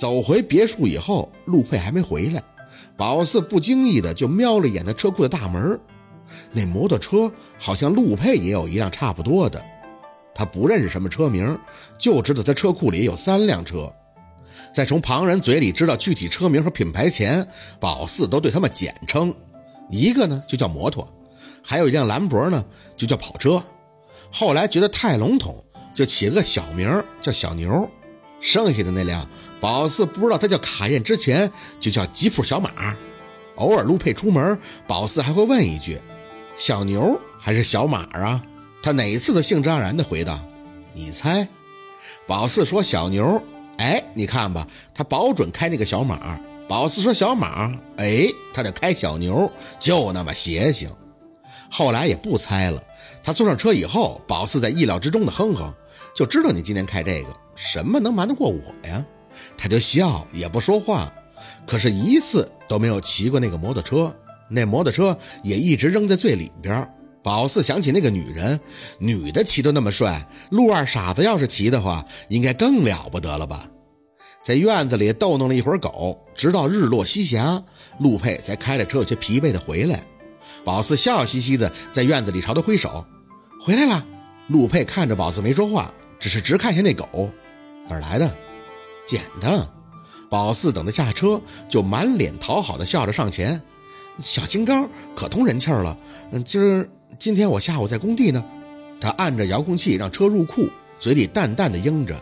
走回别墅以后，陆佩还没回来，宝四不经意的就瞄了眼他车库的大门，那摩托车好像陆佩也有一辆差不多的，他不认识什么车名，就知道他车库里有三辆车。在从旁人嘴里知道具体车名和品牌前，宝四都对他们简称，一个呢就叫摩托，还有一辆兰博呢就叫跑车。后来觉得太笼统，就起了个小名叫小牛。剩下的那辆宝四不知道它叫卡宴，之前就叫吉普小马。偶尔陆佩出门，宝四还会问一句：“小牛还是小马啊？”他哪次都兴致盎然地回道：“你猜。”宝四说：“小牛。”哎，你看吧，他保准开那个小马。宝四说小马，哎，他就开小牛，就那么邪性。后来也不猜了，他坐上车以后，宝四在意料之中的哼哼，就知道你今天开这个，什么能瞒得过我呀？他就笑，也不说话。可是，一次都没有骑过那个摩托车，那摩托车也一直扔在最里边。宝四想起那个女人，女的骑都那么帅，陆二傻子要是骑的话，应该更了不得了吧？在院子里逗弄了一会儿狗，直到日落西霞，陆佩才开着车有些疲惫的回来。宝四笑嘻嘻的在院子里朝他挥手：“回来了。”陆佩看着宝四没说话，只是直看向那狗：“哪儿来的？捡的。”宝四等他下车，就满脸讨好的笑着上前：“小金刚可通人气儿了。嗯，今儿。”今天我下午在工地呢，他按着遥控器让车入库，嘴里淡淡的应着：“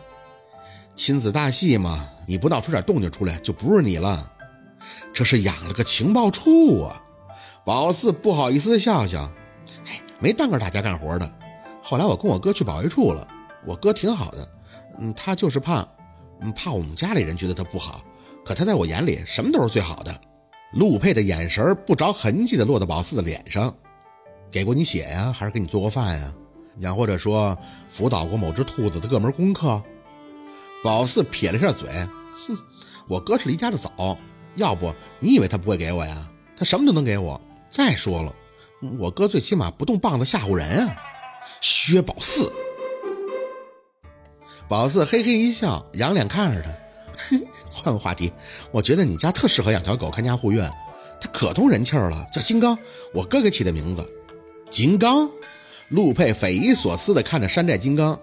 亲子大戏嘛，你不闹出点动静出来就不是你了。”这是养了个情报处啊！宝四不好意思的笑笑：“嘿，没耽搁大家干活的。后来我跟我哥去保卫处了，我哥挺好的，嗯，他就是怕，嗯，怕我们家里人觉得他不好。可他在我眼里什么都是最好的。”陆佩的眼神不着痕迹的落到宝四的脸上。给过你血呀，还是给你做过饭呀？养或者说辅导过某只兔子的各门功课？宝四撇了下嘴，哼，我哥是离家的早，要不你以为他不会给我呀？他什么都能给我。再说了，我哥最起码不动棒子吓唬人啊。薛宝四，宝四嘿嘿一笑，仰脸看着他，哼，换个话题，我觉得你家特适合养条狗看家护院，它可通人气儿了，叫金刚，我哥给起的名字。金刚，陆佩匪夷所思地看着山寨金刚，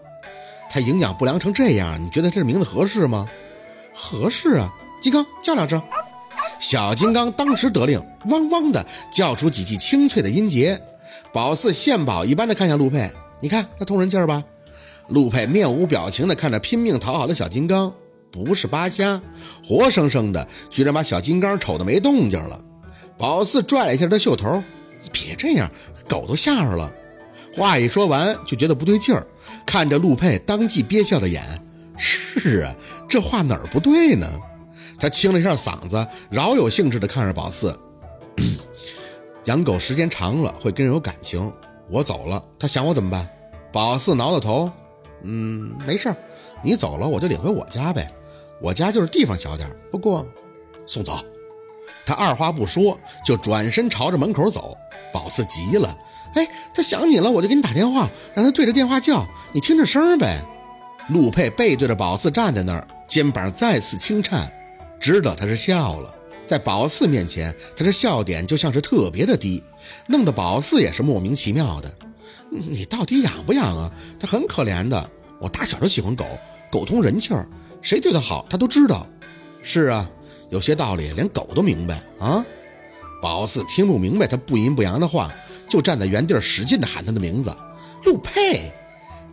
他营养不良成这样，你觉得这名字合适吗？合适啊！金刚叫两声，小金刚当时得令，汪汪的叫出几句清脆的音节。宝四献宝一般的看向陆佩，你看它通人气儿吧？陆佩面无表情地看着拼命讨好的小金刚，不是扒瞎，活生生的，居然把小金刚瞅得没动静了。宝四拽了一下他袖头，别这样。狗都吓着了，话一说完就觉得不对劲儿，看着陆佩当即憋笑的眼。是啊，这话哪儿不对呢？他清了一下嗓子，饶有兴致地看着宝四。养狗时间长了会跟人有感情，我走了，他想我怎么办？宝四挠挠头，嗯，没事儿，你走了我就领回我家呗。我家就是地方小点不过送走。他二话不说就转身朝着门口走。宝四急了，哎，他想你了，我就给你打电话，让他对着电话叫，你听着声呗。陆佩背对着宝四站在那儿，肩膀再次轻颤，知道他是笑了。在宝四面前，他的笑点就像是特别的低，弄得宝四也是莫名其妙的。你到底养不养啊？他很可怜的，我打小就喜欢狗，狗通人气儿，谁对他好他都知道。是啊，有些道理连狗都明白啊。宝四听不明白他不阴不阳的话，就站在原地使劲地喊他的名字，陆佩。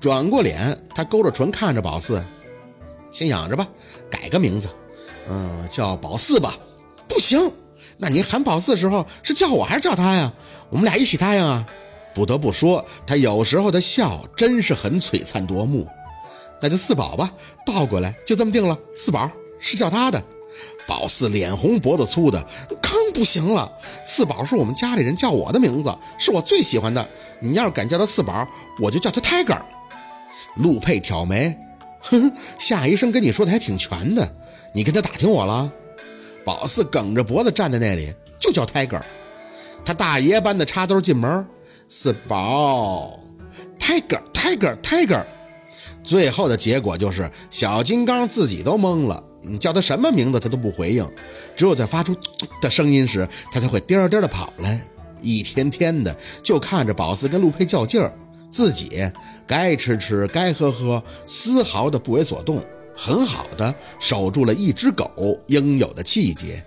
转过脸，他勾着唇看着宝四，先养着吧，改个名字，嗯，叫宝四吧。不行，那你喊宝四的时候是叫我还是叫他呀？我们俩一起答应啊。不得不说，他有时候的笑真是很璀璨夺目。那就四宝吧，倒过来就这么定了。四宝是叫他的。宝四脸红脖子粗的，更不行了。四宝是我们家里人叫我的名字，是我最喜欢的。你要是敢叫他四宝，我就叫他 Tiger。陆佩挑眉，哼哼，夏医生跟你说的还挺全的，你跟他打听我了？宝四梗着脖子站在那里，就叫 Tiger。他大爷般的插兜进门，四宝，Tiger，Tiger，Tiger。最后的结果就是小金刚自己都懵了。你叫他什么名字他都不回应，只有在发出的声音时，他才会颠颠的跑来。一天天的就看着宝四跟陆佩较劲儿，自己该吃吃该喝喝，丝毫的不为所动，很好的守住了一只狗应有的气节。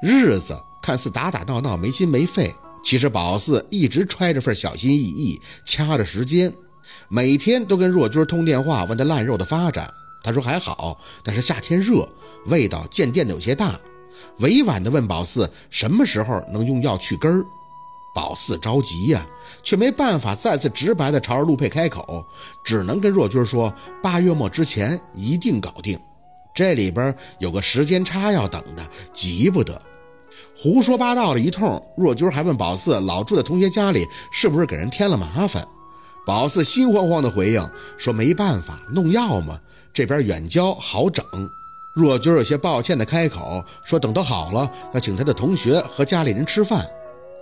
日子看似打打闹闹没心没肺，其实宝四一直揣着份小心翼翼，掐着时间，每天都跟若君通电话问他烂肉的发展。他说还好，但是夏天热，味道渐渐的有些大。委婉地问宝四什么时候能用药去根儿。宝四着急呀，却没办法再次直白地朝着陆佩开口，只能跟若君说八月末之前一定搞定。这里边有个时间差要等的，急不得。胡说八道了一通，若君还问宝四老住在同学家里是不是给人添了麻烦。宝四心慌慌地回应说没办法，弄药嘛。这边远郊好整，若君有些抱歉的开口说：“等他好了，要请他的同学和家里人吃饭。”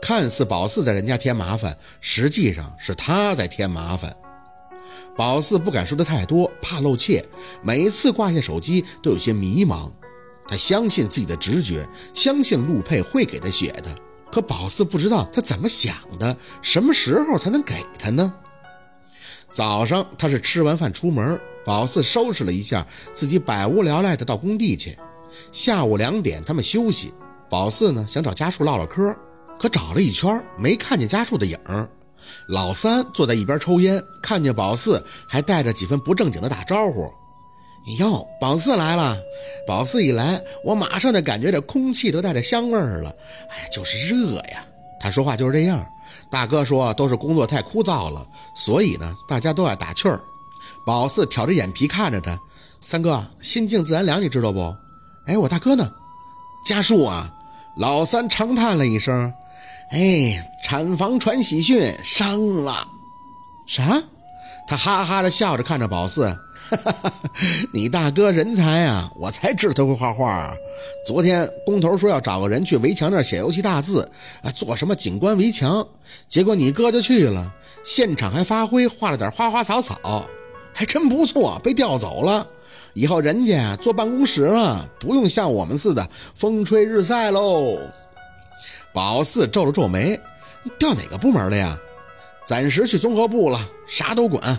看似宝四在人家添麻烦，实际上是他在添麻烦。宝四不敢说的太多，怕露怯，每一次挂下手机都有些迷茫。他相信自己的直觉，相信陆佩会给他写的。可宝四不知道他怎么想的，什么时候才能给他呢？早上他是吃完饭出门。宝四收拾了一下自己，百无聊赖的到工地去。下午两点，他们休息。宝四呢想找家树唠唠嗑，可找了一圈没看见家树的影。老三坐在一边抽烟，看见宝四还带着几分不正经的打招呼：“哟，宝四来了！”宝四一来，我马上就感觉这空气都带着香味儿了。哎，就是热呀。他说话就是这样。大哥说都是工作太枯燥了，所以呢大家都爱打趣儿。宝四挑着眼皮看着他，三哥心静自然凉，你知道不？哎，我大哥呢？家树啊！老三长叹了一声，哎，产房传喜讯，生了。啥？他哈哈的笑着看着宝四，你大哥人才啊！我才知道他会画画。昨天工头说要找个人去围墙那儿写油漆大字，啊，做什么景观围墙？结果你哥就去了，现场还发挥画了点花花草草。还真不错，被调走了。以后人家坐办公室了，不用像我们似的风吹日晒喽。宝四皱了皱眉：“调哪个部门了呀？”“暂时去综合部了，啥都管。”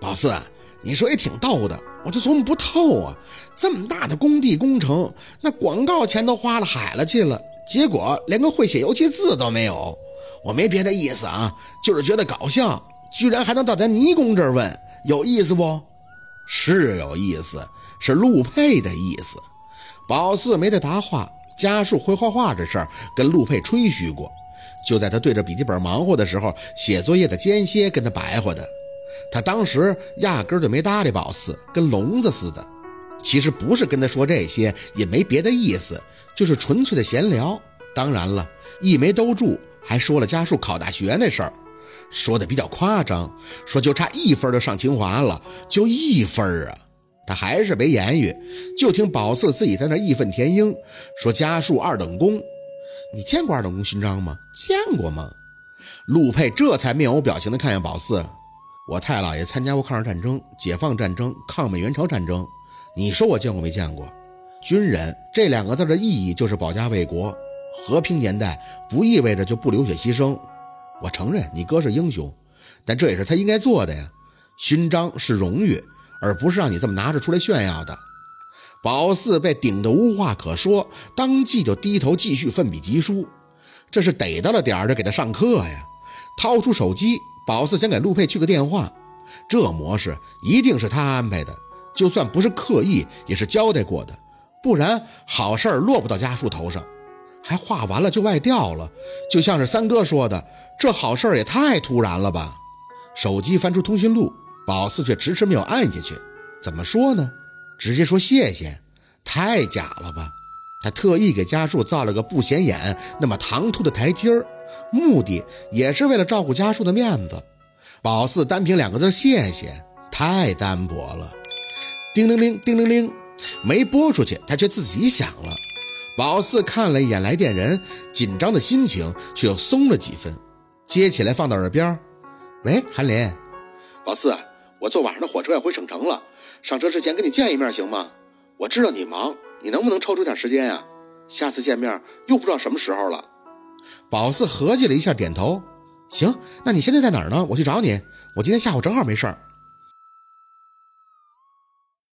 宝四，你说也挺逗的，我就琢磨不透啊。这么大的工地工程，那广告钱都花了海了去了，结果连个会写油漆字都没有。我没别的意思啊，就是觉得搞笑，居然还能到咱泥工这儿问。有意思不？是有意思，是陆佩的意思。宝四没得答话。家树会画画这事儿跟陆佩吹嘘过，就在他对着笔记本忙活的时候，写作业的间歇跟他白话的。他当时压根就没搭理宝四，跟聋子似的。其实不是跟他说这些，也没别的意思，就是纯粹的闲聊。当然了，一没兜住，还说了家树考大学那事儿。说的比较夸张，说就差一分就上清华了，就一分啊！他还是没言语，就听宝四自己在那义愤填膺，说家树二等功。你见过二等功勋章吗？见过吗？陆佩这才面无表情的看向宝四。我太姥爷参加过抗日战争、解放战争、抗美援朝战争，你说我见过没见过？军人这两个字的意义就是保家卫国，和平年代不意味着就不流血牺牲。我承认你哥是英雄，但这也是他应该做的呀。勋章是荣誉，而不是让你这么拿着出来炫耀的。宝四被顶得无话可说，当即就低头继续奋笔疾书。这是逮到了点儿就给他上课呀。掏出手机，宝四想给陆佩去个电话。这模式一定是他安排的，就算不是刻意，也是交代过的，不然好事儿落不到家树头上。还画完了就外调了，就像是三哥说的，这好事儿也太突然了吧！手机翻出通讯录，宝四却迟迟没有按下去。怎么说呢？直接说谢谢，太假了吧？他特意给家树造了个不显眼、那么唐突的台阶儿，目的也是为了照顾家树的面子。宝四单凭两个字谢谢，太单薄了。叮铃铃，叮铃铃，没拨出去，他却自己响了。宝四看了一眼来电人，紧张的心情却又松了几分，接起来放到耳边：“喂，韩林，宝四，我坐晚上的火车要回省城了，上车之前跟你见一面行吗？我知道你忙，你能不能抽出点时间呀？下次见面又不知道什么时候了。宝四合计了一下，点头。行，那你现在在哪儿呢？我去找你。我今天下午正好没事儿。